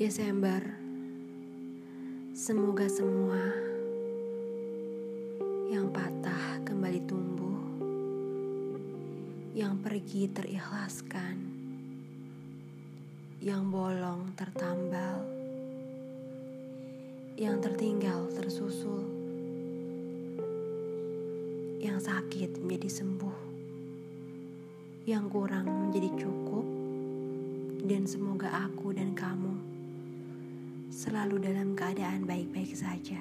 Desember. Semoga semua Yang patah kembali tumbuh Yang pergi terikhlaskan Yang bolong tertambal Yang tertinggal tersusul Yang sakit menjadi sembuh Yang kurang menjadi cukup dan semoga aku dan kamu selalu dalam keadaan baik-baik saja.